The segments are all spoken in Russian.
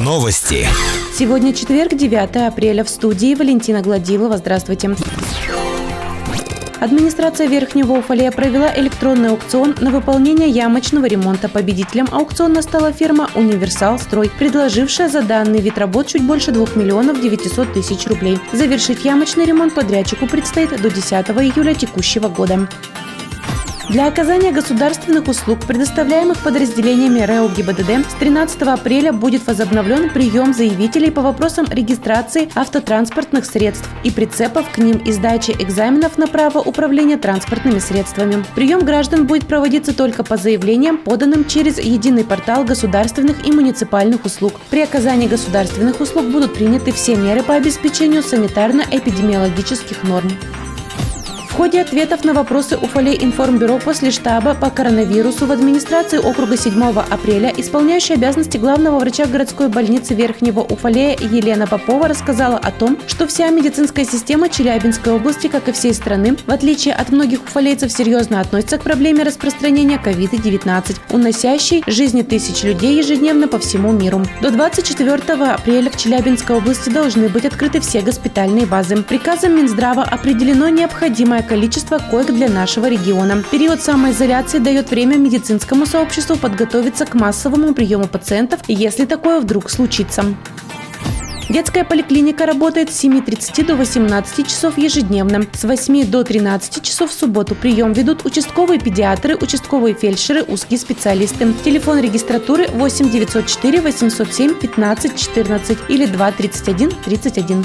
Новости. Сегодня четверг, 9 апреля. В студии Валентина Гладилова. Здравствуйте. Администрация Верхнего Уфалея провела электронный аукцион на выполнение ямочного ремонта. Победителем аукциона стала фирма «Универсал Строй», предложившая за данный вид работ чуть больше 2 миллионов 900 тысяч рублей. Завершить ямочный ремонт подрядчику предстоит до 10 июля текущего года. Для оказания государственных услуг, предоставляемых подразделениями РЭО ГИБДД, с 13 апреля будет возобновлен прием заявителей по вопросам регистрации автотранспортных средств и прицепов к ним и сдачи экзаменов на право управления транспортными средствами. Прием граждан будет проводиться только по заявлениям, поданным через единый портал государственных и муниципальных услуг. При оказании государственных услуг будут приняты все меры по обеспечению санитарно-эпидемиологических норм. В ходе ответов на вопросы Уфалей информбюро после штаба по коронавирусу в администрации округа 7 апреля исполняющая обязанности главного врача городской больницы Верхнего Уфалея Елена Попова рассказала о том, что вся медицинская система Челябинской области, как и всей страны, в отличие от многих уфалейцев, серьезно относится к проблеме распространения COVID-19, уносящей жизни тысяч людей ежедневно по всему миру. До 24 апреля в Челябинской области должны быть открыты все госпитальные базы. Приказом Минздрава определено необходимое огромное количество коек для нашего региона. Период самоизоляции дает время медицинскому сообществу подготовиться к массовому приему пациентов, если такое вдруг случится. Детская поликлиника работает с 7.30 до 18 часов ежедневно. С 8 до 13 часов в субботу прием ведут участковые педиатры, участковые фельдшеры, узкие специалисты. Телефон регистратуры 8 904 807 15 14 или 2 31 31.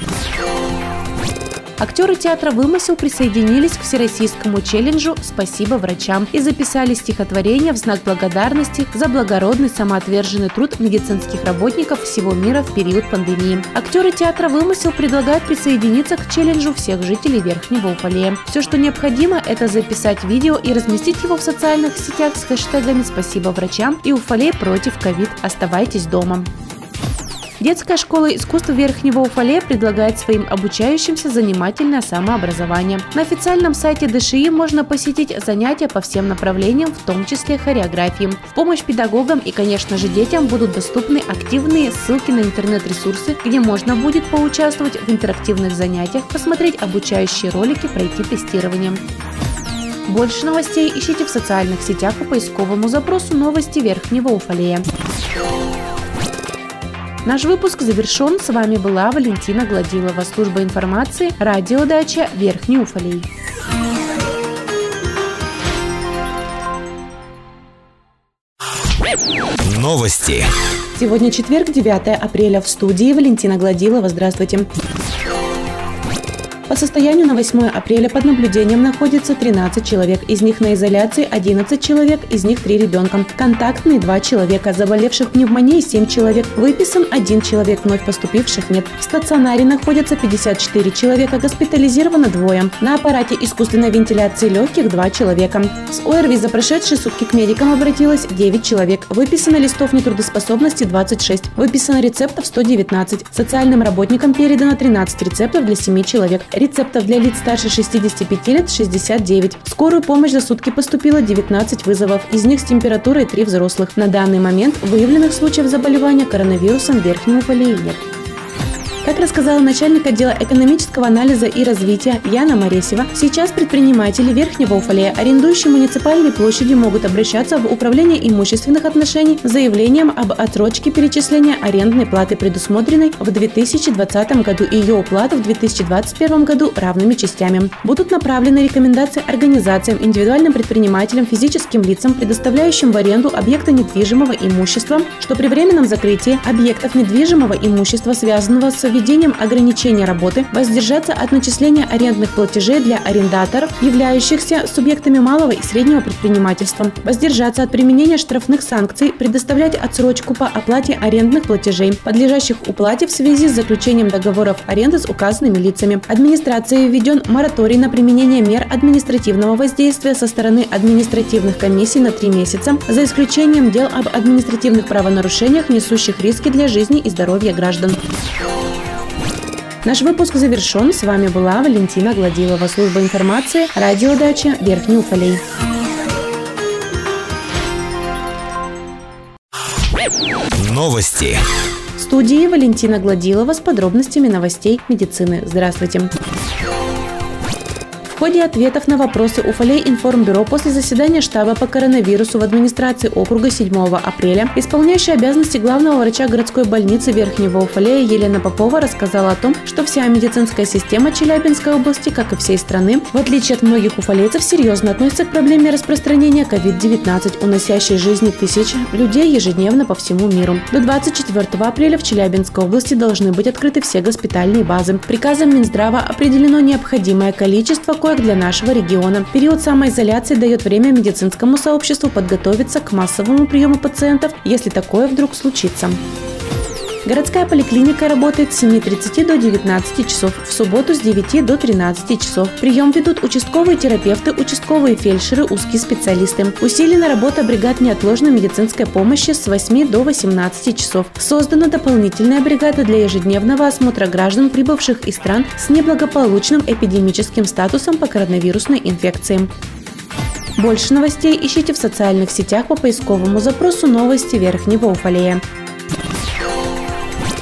Актеры театра «Вымысел» присоединились к всероссийскому челленджу «Спасибо врачам» и записали стихотворение в знак благодарности за благородный самоотверженный труд медицинских работников всего мира в период пандемии. Актеры театра «Вымысел» предлагают присоединиться к челленджу всех жителей Верхнего Уфалея. Все, что необходимо, это записать видео и разместить его в социальных сетях с хэштегами «Спасибо врачам» и «Уфалей против ковид». Оставайтесь дома. Детская школа искусств Верхнего Уфале предлагает своим обучающимся занимательное самообразование. На официальном сайте ДШИ можно посетить занятия по всем направлениям, в том числе хореографии. В помощь педагогам и, конечно же, детям будут доступны активные ссылки на интернет-ресурсы, где можно будет поучаствовать в интерактивных занятиях, посмотреть обучающие ролики, пройти тестирование. Больше новостей ищите в социальных сетях по поисковому запросу «Новости Верхнего Уфалея». Наш выпуск завершен. С вами была Валентина Гладилова, служба информации, радиодача Верхний Уфалей. Новости. Сегодня четверг, 9 апреля. В студии Валентина Гладилова. Здравствуйте. По состоянию на 8 апреля под наблюдением находится 13 человек, из них на изоляции 11 человек, из них 3 ребенка. Контактные 2 человека, заболевших пневмонией 7 человек, выписан 1 человек, вновь поступивших нет. В стационаре находятся 54 человека, госпитализировано двое. На аппарате искусственной вентиляции легких 2 человека. С ОРВИ за прошедшие сутки к медикам обратилось 9 человек. Выписано листов нетрудоспособности 26. Выписано рецептов 119. Социальным работникам передано 13 рецептов для 7 человек. Рецептов для лиц старше 65 лет 69. В скорую помощь за сутки поступило 19 вызовов, из них с температурой 3 взрослых. На данный момент выявленных случаев заболевания коронавирусом верхнего полии нет. Как рассказала начальник отдела экономического анализа и развития Яна Моресева, сейчас предприниматели Верхнего Уфалея, арендующие муниципальные площади, могут обращаться в Управление имущественных отношений с заявлением об отсрочке перечисления арендной платы, предусмотренной в 2020 году и ее уплаты в 2021 году равными частями. Будут направлены рекомендации организациям, индивидуальным предпринимателям, физическим лицам, предоставляющим в аренду объекты недвижимого имущества, что при временном закрытии объектов недвижимого имущества, связанного с введением ограничения работы, воздержаться от начисления арендных платежей для арендаторов, являющихся субъектами малого и среднего предпринимательства, воздержаться от применения штрафных санкций, предоставлять отсрочку по оплате арендных платежей, подлежащих уплате в связи с заключением договоров аренды с указанными лицами. Администрацией введен мораторий на применение мер административного воздействия со стороны административных комиссий на три месяца, за исключением дел об административных правонарушениях, несущих риски для жизни и здоровья граждан. Наш выпуск завершен. С вами была Валентина Гладилова, служба информации, радиодача Верхний Уфалей. Новости. В студии Валентина Гладилова с подробностями новостей медицины. Здравствуйте ходе ответов на вопросы Уфалей информбюро после заседания штаба по коронавирусу в администрации округа 7 апреля исполняющая обязанности главного врача городской больницы Верхнего Уфалея Елена Попова рассказала о том, что вся медицинская система Челябинской области, как и всей страны, в отличие от многих уфалейцев, серьезно относится к проблеме распространения COVID-19, уносящей жизни тысяч людей ежедневно по всему миру. До 24 апреля в Челябинской области должны быть открыты все госпитальные базы. Приказом Минздрава определено необходимое количество коек для нашего региона. Период самоизоляции дает время медицинскому сообществу подготовиться к массовому приему пациентов, если такое вдруг случится. Городская поликлиника работает с 7.30 до 19 часов, в субботу с 9 до 13 часов. Прием ведут участковые терапевты, участковые фельдшеры, узкие специалисты. Усилена работа бригад неотложной медицинской помощи с 8 до 18 часов. Создана дополнительная бригада для ежедневного осмотра граждан, прибывших из стран с неблагополучным эпидемическим статусом по коронавирусной инфекции. Больше новостей ищите в социальных сетях по поисковому запросу «Новости Верхнего Уфалея».